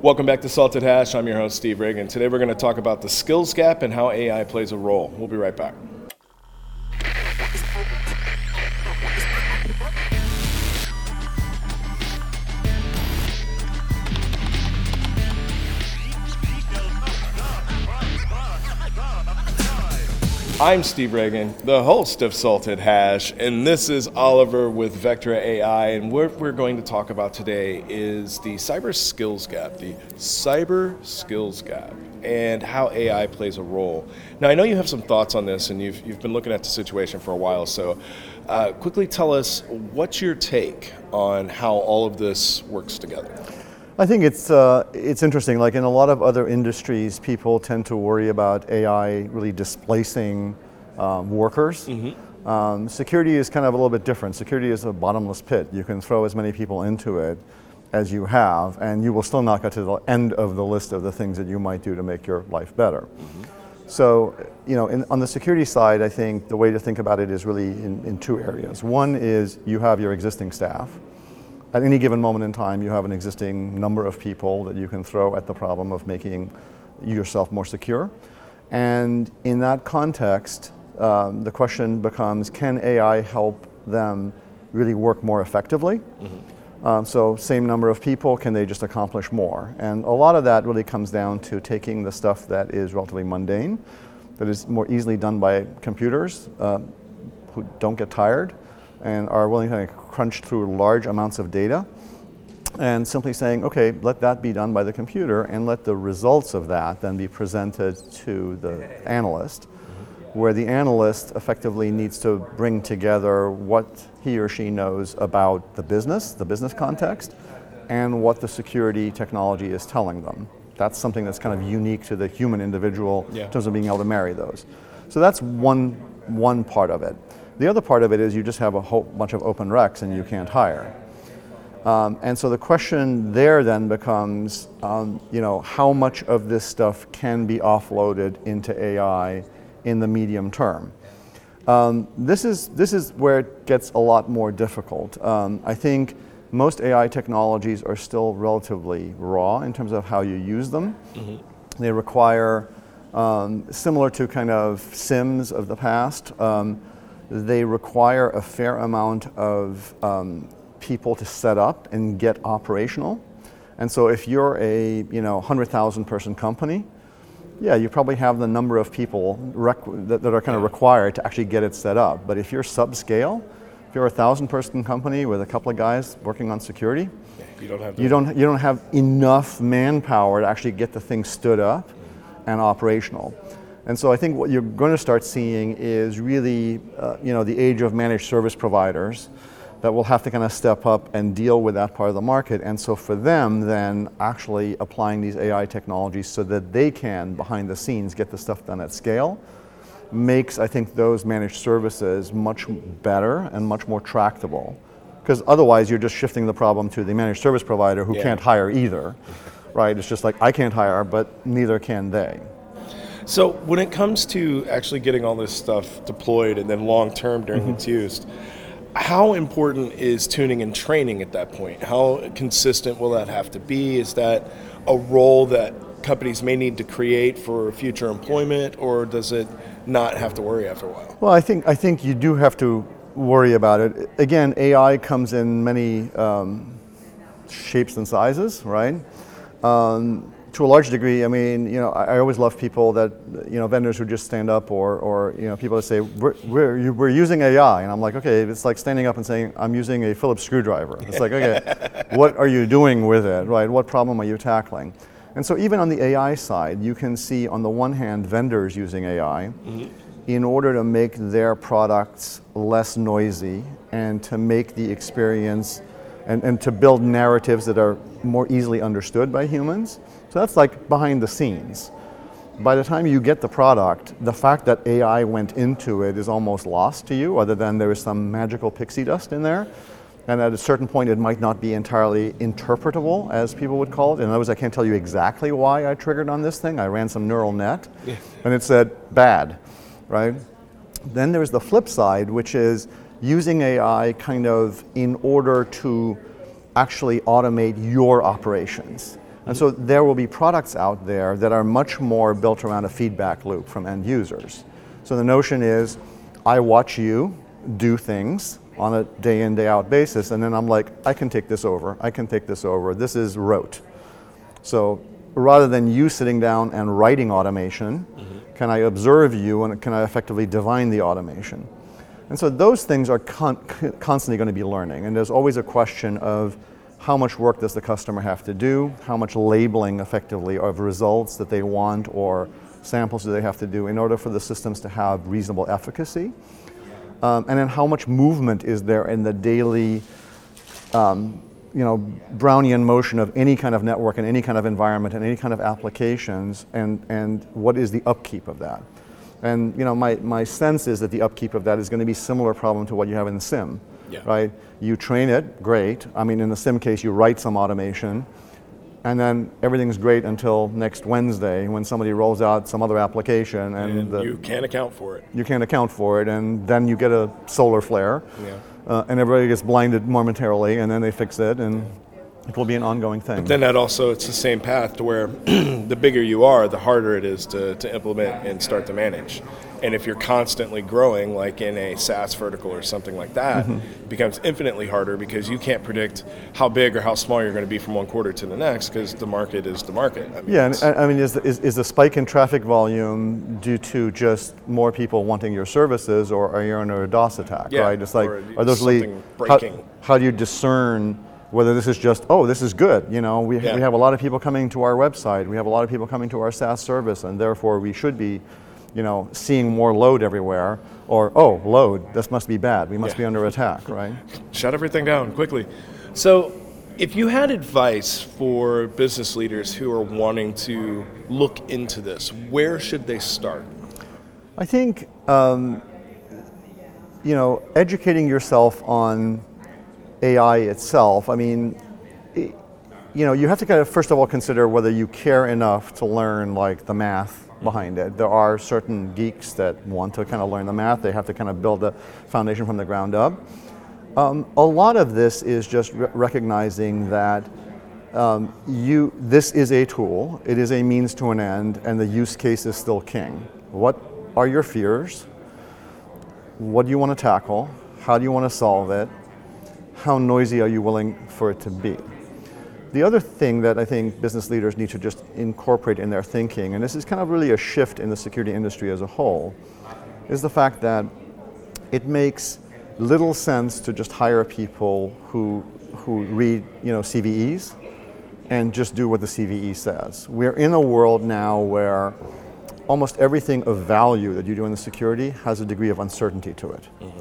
Welcome back to Salted Hash. I'm your host, Steve Ragan. Today we're going to talk about the skills gap and how AI plays a role. We'll be right back. I'm Steve Ragan, the host of Salted Hash, and this is Oliver with Vectra AI. And what we're going to talk about today is the cyber skills gap, the cyber skills gap, and how AI plays a role. Now, I know you have some thoughts on this, and you've, you've been looking at the situation for a while. So, uh, quickly tell us what's your take on how all of this works together? I think it's uh, it's interesting. Like in a lot of other industries, people tend to worry about AI really displacing um, workers. Mm-hmm. Um, security is kind of a little bit different. Security is a bottomless pit. You can throw as many people into it as you have, and you will still not get to the end of the list of the things that you might do to make your life better. Mm-hmm. So, you know, in, on the security side, I think the way to think about it is really in, in two areas. One is you have your existing staff at any given moment in time, you have an existing number of people that you can throw at the problem of making yourself more secure. And in that context, um, the question becomes can AI help them really work more effectively? Mm-hmm. Um, so, same number of people, can they just accomplish more? And a lot of that really comes down to taking the stuff that is relatively mundane, that is more easily done by computers uh, who don't get tired and are willing to crunch through large amounts of data and simply saying, okay, let that be done by the computer and let the results of that then be presented to the analyst, where the analyst effectively needs to bring together what he or she knows about the business, the business context, and what the security technology is telling them. That's something that's kind of unique to the human individual yeah. in terms of being able to marry those. So that's one, one part of it. The other part of it is you just have a whole bunch of open recs and you can't hire. Um, and so the question there then becomes, um, you know, how much of this stuff can be offloaded into AI in the medium term? Um, this is this is where it gets a lot more difficult. Um, I think most AI technologies are still relatively raw in terms of how you use them. Mm-hmm. They require, um, similar to kind of SIEMs of the past um, they require a fair amount of um, people to set up and get operational. And so if you're a you know 100,000 person company, yeah, you probably have the number of people that, that, are kind of required to actually get it set up. But if you're subscale, if you're a thousand person company with a couple of guys working on security, you don't have, you don't, you don't have enough manpower to actually get the thing stood up and operational. And so I think what you're going to start seeing is really, uh, you know, the age of managed service providers that will have to kind of step up and deal with that part of the market. And so for them, then actually applying these AI technologies so that they can, behind the scenes, get the stuff done at scale makes, I think, those managed services much better and much more tractable. Because otherwise, you're just shifting the problem to the managed service provider who yeah. can't hire either, right? It's just like, I can't hire, but neither can they. So when it comes to actually getting all this stuff deployed and then long term during mm-hmm. its use, how important is tuning and training at that point? How consistent will that have to be? Is that a role that companies may need to create for future employment, or does it not have to worry after a while? Well, I think I think you do have to worry about it. Again, AI comes in many um, shapes and sizes, right? Um, to a large degree, I mean, you know, I, I, always love people that, you know, vendors who just stand up or, or you know, people that say, we're, we're, we're using AI. And I'm like, okay, it's like standing up and saying, I'm using a Phillips screwdriver. It's like, okay, what are you doing with it, right? What problem are you tackling? And so even on the AI side, you can see on the one hand, vendors using AI mm-hmm. in order to make their products less noisy and to make the experience and, and to build narratives that are more easily understood by humans. So that's like behind the scenes. By the time you get the product, the fact that AI went into it is almost lost to you, other than there is some magical pixie dust in there. And at a certain point, it might not be entirely interpretable, as people would call it. In other words, I can't tell you exactly why I triggered on this thing. I ran some neural net, and it said bad, right? Then there's the flip side, which is using AI kind of in order to actually automate your operations. And so there will be products out there that are much more built around a feedback loop from end users. So the notion is I watch you do things on a day in, day out basis, and then I'm like, I can take this over, I can take this over. This is rote. So rather than you sitting down and writing automation, mm-hmm. can I observe you and can I effectively divine the automation? And so those things are con- constantly going to be learning, and there's always a question of how much work does the customer have to do, how much labeling effectively of results that they want or samples do they have to do in order for the systems to have reasonable efficacy. Um, and then how much movement is there in the daily um, you know, Brownian motion of any kind of network and any kind of environment and any kind of applications and, and what is the upkeep of that. And you know, my, my sense is that the upkeep of that is going to be similar problem to what you have in the SIEM, yeah. right? You train it, great. I mean, in the SIEM case, you write some automation, and then everything's great until next Wednesday when somebody rolls out some other application and, and the, you can't account for it. You can't account for it, and then you get a solar flare, yeah. uh, and everybody gets blinded momentarily, and then they fix it, and it will be an ongoing thing. But then that also it's the same path to where the bigger you are, the harder it is to, to implement and start to manage. And if you're constantly growing, like in a SaaS vertical or something like that, mm-hmm. it becomes infinitely harder because you can't predict how big or how small you're going to be from one quarter to the next because the market is the market. I mean, yeah, I mean, is the, is, is the spike in traffic volume due to just more people wanting your services, or are you under a DOS attack? Yeah, right? It's like are those breaking? How, how do you discern? whether this is just, oh, this is good. You know, we, yeah. we have a lot of people coming to our website. We have a lot of people coming to our SaaS service, and therefore we should be you know, seeing more load everywhere, or oh, load, this must be bad. We must yeah. be under attack, right? Shut everything down quickly. So, if you had advice for business leaders who are wanting to look into this, where should they start? I think, um, you know, educating yourself on AI itself. I mean, it, you know, you have to kind of first of all consider whether you care enough to learn like the math behind it. There are certain geeks that want to kind of learn the math. They have to kind of build the foundation from the ground up. Um, a lot of this is just re- recognizing that um, you, this is a tool, it is a means to an end, and the use case is still king. What are your fears? What do you want to tackle? How do you want to solve it? How noisy are you willing for it to be? The other thing that I think business leaders need to just incorporate in their thinking, and this is kind of really a shift in the security industry as a whole, is the fact that it makes little sense to just hire people who, who read you know, CVEs and just do what the CVE says. We're in a world now where almost everything of value that you do in the security has a degree of uncertainty to it. Mm-hmm.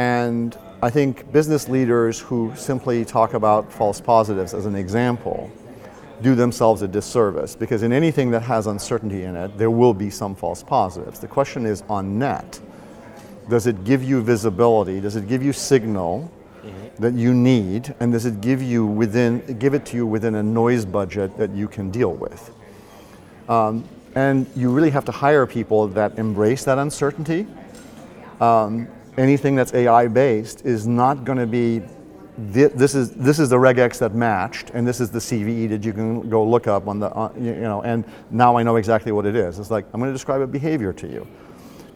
And I think business leaders who simply talk about false positives as an example do themselves a disservice because in anything that has uncertainty in it, there will be some false positives. The question is on net, does it give you visibility? Does it give you signal mm-hmm. that you need? And does it give you within give it to you within a noise budget that you can deal with? Um, and you really have to hire people that embrace that uncertainty. Um, anything that's AI based is not going to be this is this is the regex that matched, and this is the CVE that you can go look up on the uh, you know, and now I know exactly what it is. It's like I'm going to describe a behavior to you.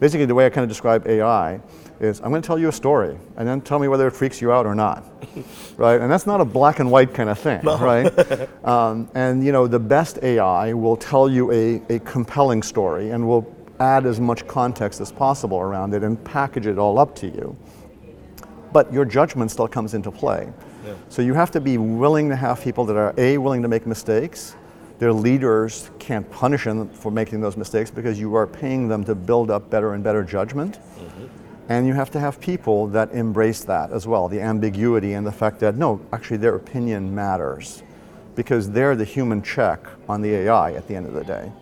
Basically, the way I kind of describe AI is I'm going to tell you a story, and then tell me whether it freaks you out or not, right? And that's not a black and white kind of thing, no. right? um, and you know, the best AI will tell you a, a compelling story, and will add as much context as possible around it and package it all up to you. But your judgment still comes into play. Yeah. So you have to be willing to have people that are A, willing to make mistakes. Their leaders can't punish them for making those mistakes because you are paying them to build up better and better judgment. Mm-hmm. And you have to have people that embrace that as well the ambiguity and the fact that no, actually, their opinion matters because they're the human check on the AI at the end of the day.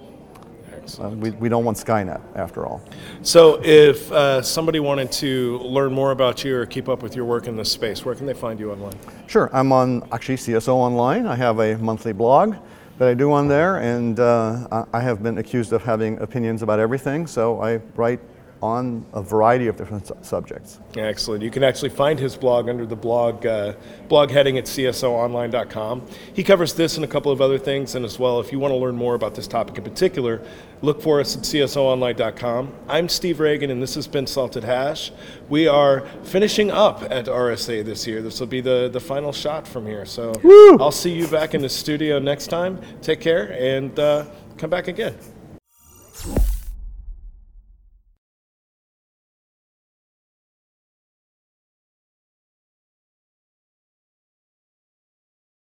Uh, we, we don't want Skynet, after all. So, if uh, somebody wanted to learn more about you or keep up with your work in this space, where can they find you online? Sure. I'm on actually CSO Online. I have a monthly blog that I do on there, and uh, I have been accused of having opinions about everything, so I write on a variety of different su- subjects. Excellent. You can actually find his blog under the blog uh, blog heading at csoonline.com. He covers this and a couple of other things, and as well, if you want to learn more about this topic in particular, look for us at csoonline.com. I'm Steve Ragan, and this has been Salted Hash. We are finishing up at RSA this year. This will be the, the final shot from here. So I'll see you back in the studio next time. Take care and uh, come back again.